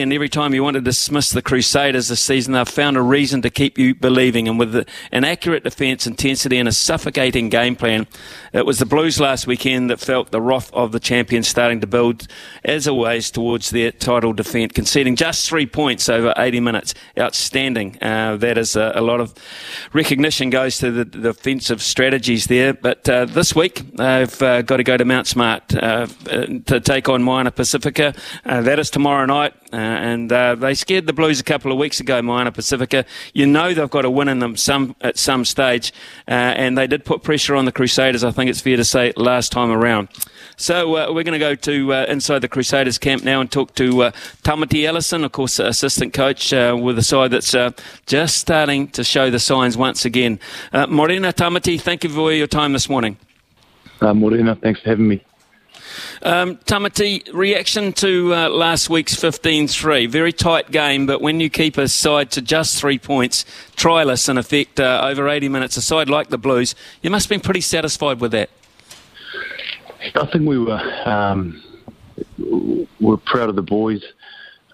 And every time you want to dismiss the Crusaders this season, they've found a reason to keep you believing. And with an accurate defence, intensity, and a suffocating game plan, it was the Blues last weekend that felt the wrath of the champions starting to build, as always, towards their title defence, conceding just three points over 80 minutes. Outstanding. Uh, that is a, a, lot of recognition goes to the, defensive strategies there. But uh, this week, they've uh, got to go to Mount Smart uh, to take on Moana Pasifika. Uh, that is tomorrow night. Uh, and uh, they scared the Blues a couple of weeks ago, Moana Pasifika. You know they've got to win in them some at some stage, uh, and they did put pressure on the Crusaders. I think it's fair to say last time around. So uh, we're going to go to uh, inside the Crusaders camp now and talk to uh, Tamati Ellison, of course, assistant coach with a side that's just starting to show the signs once again. Morena Tamati, thank you for your time this morning. Morena, thanks for having me. Um, Tamati, reaction to uh, last week's 15 3. Very tight game, but when you keep a side to just three points, tryless in effect, uh, over 80 minutes, a side like the Blues, you must have been pretty satisfied with that. I think we were, um, were proud of the boys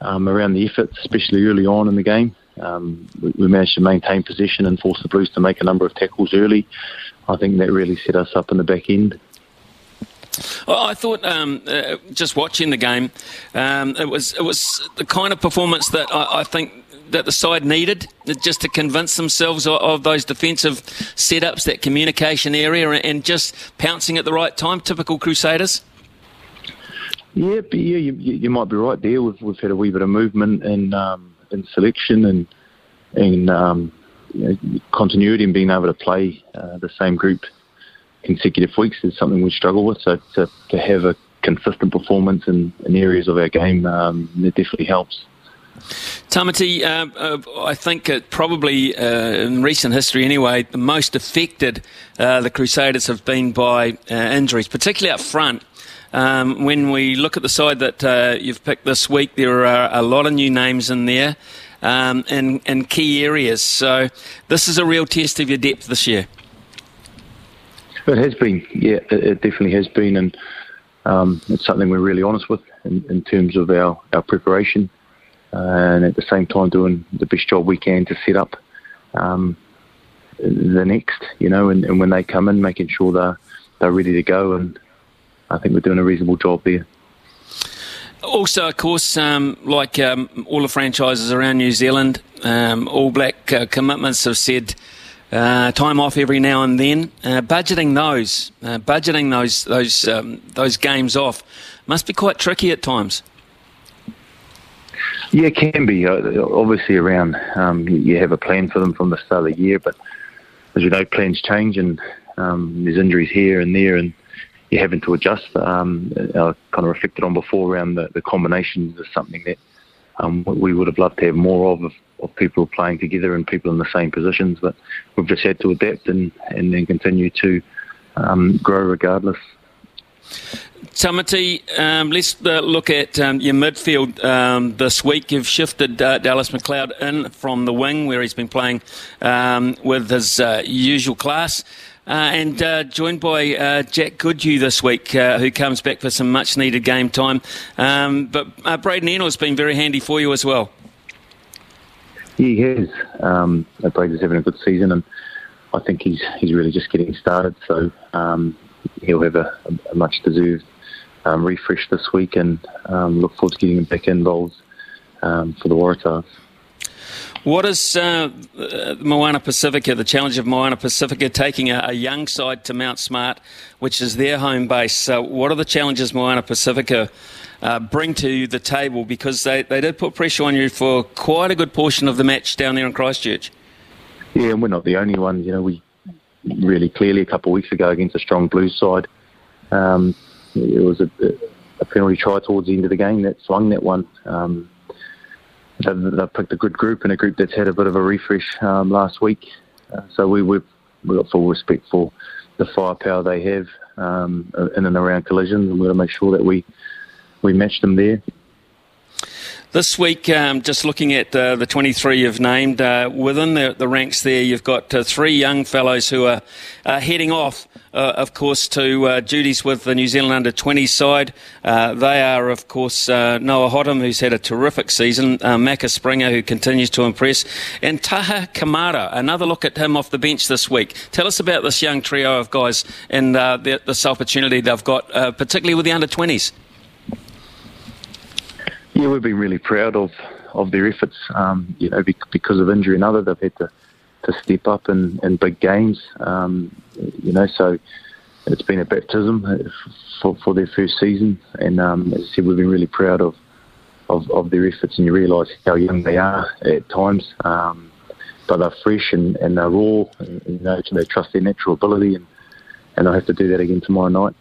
um, around the efforts, especially early on in the game. Um, we, we managed to maintain possession and force the Blues to make a number of tackles early. I think that really set us up in the back end. Well, I thought um, uh, just watching the game, um, it was it was the kind of performance that I, I, think that the side needed just to convince themselves of, of, those defensive setups, that communication area, and just pouncing at the right time. Typical Crusaders. Yeah, yeah, you, you might be right there. We've, we've had a wee bit of movement in um, in selection and in um, you know, continuity and being able to play uh, the same group consecutive weeks is something we struggle with. So to, to have a consistent performance in, in areas of our game, um, it definitely helps. Tamati, uh, uh, I think it probably uh, in recent history anyway, the most affected uh, the Crusaders have been by uh, injuries, particularly up front. Um, when we look at the side that uh, you've picked this week, there are a lot of new names in there um, in, in key areas. So this is a real test of your depth this year. It has been, yeah, it, it definitely has been, and um, it's something we're really honest with in, in terms of our, our preparation, uh, and at the same time doing the best job we can to set up um, the next, you know, and, and when they come in, making sure they're they're ready to go, and I think we're doing a reasonable job there. Also, of course, um, like um, all the franchises around New Zealand, um, All Black uh, commitments have said uh, time off every now and then. Uh, budgeting those, uh, budgeting those those um, those games off, must be quite tricky at times. Yeah, it can be. Uh, obviously, around um, you have a plan for them from the start of the year, but as you know, plans change and um, there's injuries here and there, and you're having to adjust. Um, I kind of reflected on before around the, the combinations is something that um, we would have loved to have more of of people playing together and people in the same positions. But we've just had to adapt and, and then continue to um, grow regardless. Tamati, um, let's uh, look at um, your midfield um, this week. You've shifted uh, Dallas McLeod in from the wing, where he's been playing um, with his uh, usual class. Uh, and uh, joined by uh, Jack Goodhue this week, uh, who comes back for some much needed game time. Um, but uh, Braden Ennor has been very handy for you as well. He has. Um, Braden's having a good season, and I think he's he's really just getting started. So um, he'll have a, a much deserved um, refresh this week, and um, look forward to getting him back involved um, for the Waratahs. What is uh, Moana Pasifika, the challenge of Moana Pasifika, taking a, a, young side to Mount Smart, which is their home base? So, what are the challenges Moana Pasifika uh, bring to the table? Because they, they did put pressure on you for quite a good portion of the match down there in Christchurch. Yeah, and we're not the only ones. You know, we really clearly a couple of weeks ago against a strong Blues side, um, it was a, a, penalty try towards the end of the game that swung that one. Um, they've, picked a good group and a group that's had a bit of a refresh um, last week. Uh, so we, we've, we've got full respect for the firepower they have um, in and around collisions, and we've got to make sure that we we match them there. This week, um, just looking at uh, the 23 you've named, uh, within the, the, ranks there, you've got uh, three young fellows who are heading off, uh, of course, to uh, duties with the New Zealand under 20 side. Uh, they are, of course, Noah Hotham, who's had a terrific season, uh, Macca Springer, who continues to impress, and Taha Kemara. Another look at him off the bench this week. Tell us about this young trio of guys and the, this opportunity they've got, particularly with the under 20s. Yeah, we've been really proud of of their efforts. Um, you know, because of injury and other, they've had to to step up in, in big games. Um, you know, so it's been a baptism for, for their first season, and um, as I said, we've been really proud of of, of their efforts, and you realise how young they are at times. Um, but they're fresh and, and they're raw. And, you know, they trust their natural ability, and and I have to do that again tomorrow night.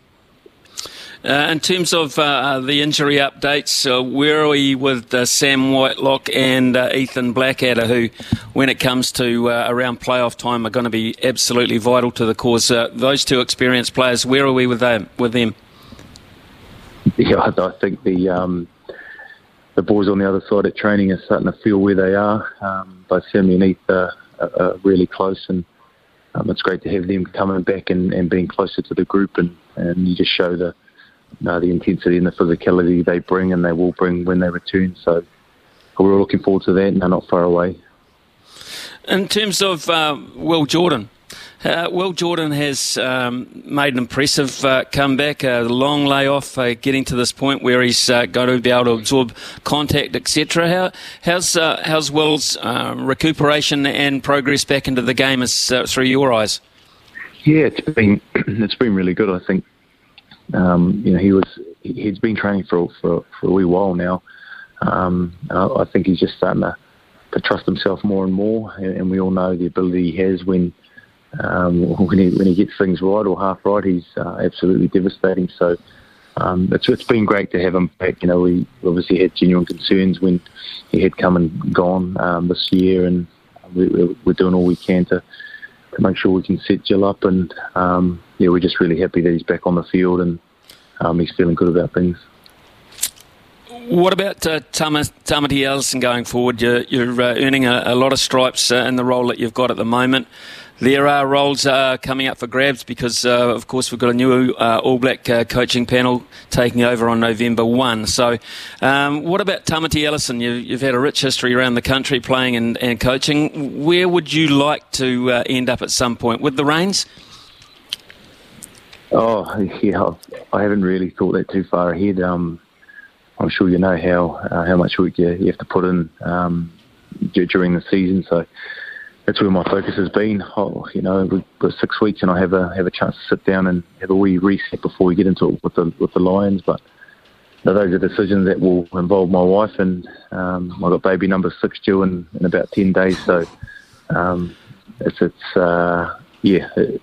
Uh, in terms of uh, uh, the injury updates, uh, where are we with uh, Sam Whitelock and uh, Ethan Blackadder, who, when it comes to around playoff time, are going to be absolutely vital to the cause? those two experienced players, where are we with them? With them? Yeah, I, think the um, the boys on the other side of training are starting to feel where they are. Um, both Sam and Ethan are, are really close, and um, it's great to have them coming back and, and being closer to the group, and, and you just show the uh, the intensity and the physicality they bring and they will bring when they return. So we're all looking forward to that and they're not far away. In terms of uh, Will Jordan, uh, Will Jordan has um, made an impressive uh, comeback, a long layoff, uh, getting to this point where he's uh, going to be able to absorb contact, etc. How, how's uh, how's Will's recuperation and progress back into the game as, through your eyes? Yeah, it's been it's been really good. I think um, you know, he was he's been training for for, for a wee while now. Um, I, think he's just starting to, to trust himself more and more, and, we all know the ability he has when um, when he when he gets things right or half right, he's uh, absolutely devastating. So um, it's it's been great to have him back. You know, we obviously had genuine concerns when he had come and gone um, this year, and we, we're doing all we can to to make sure we can set Jill up. And um, yeah, we're just really happy that he's back on the field and um, he's feeling good about things. What about uh, Tamati Ellison going forward? You're, you're uh, earning a, a, lot of stripes uh, in the role that you've got at the moment. There are roles uh, coming up for grabs because, uh, of course, we've got a new uh, All Black uh, coaching panel taking over on November 1. So, um, what about Tamati Ellison? You've, you've, had a rich history around the country playing and, and coaching. Where would you like to end up at some point? With the Rains? Oh, yeah, I haven't really thought that too far ahead. Um, I'm sure you know how uh, how much work you, you have to put in um, during the season. So that's where my focus has been. Oh, you know, got six weeks, and I have a have a chance to sit down and have a wee reset before we get into it with the with the Lions. But those are decisions that will involve my wife, and um, I've got baby number six due in, in about ten days. So um, it's it's uh, yeah. It,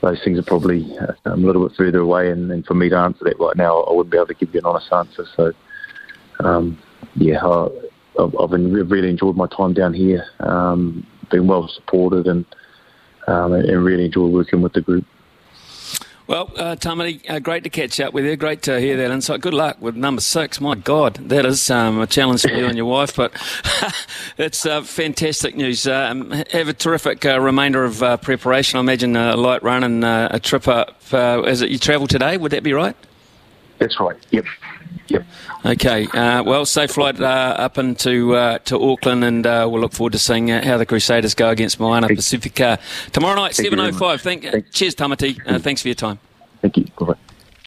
those things are probably uh, a little bit further away, and, and, for me to answer that right now, I wouldn't be able to give you an honest answer. So, um, yeah, I, have really enjoyed my time down here, um, been well supported, and um, and really enjoyed working with the group. Well, uh, uh, great to catch up with you. Great to hear that insight. Good luck with number six. My God, that is um, a challenge for you and your wife, but it's uh, fantastic news. Um, have a terrific uh, remainder of uh, preparation. I imagine a light run and uh, a trip up. is it you travel today? Would that be right? That's right. Yep. Yep. Okay. Uh, well, safe flight uh, up into uh, to Auckland, and we'll look forward to seeing how the Crusaders go against Moana Pasifika tomorrow night, seven oh five. Cheers, Tamati. thanks for your time.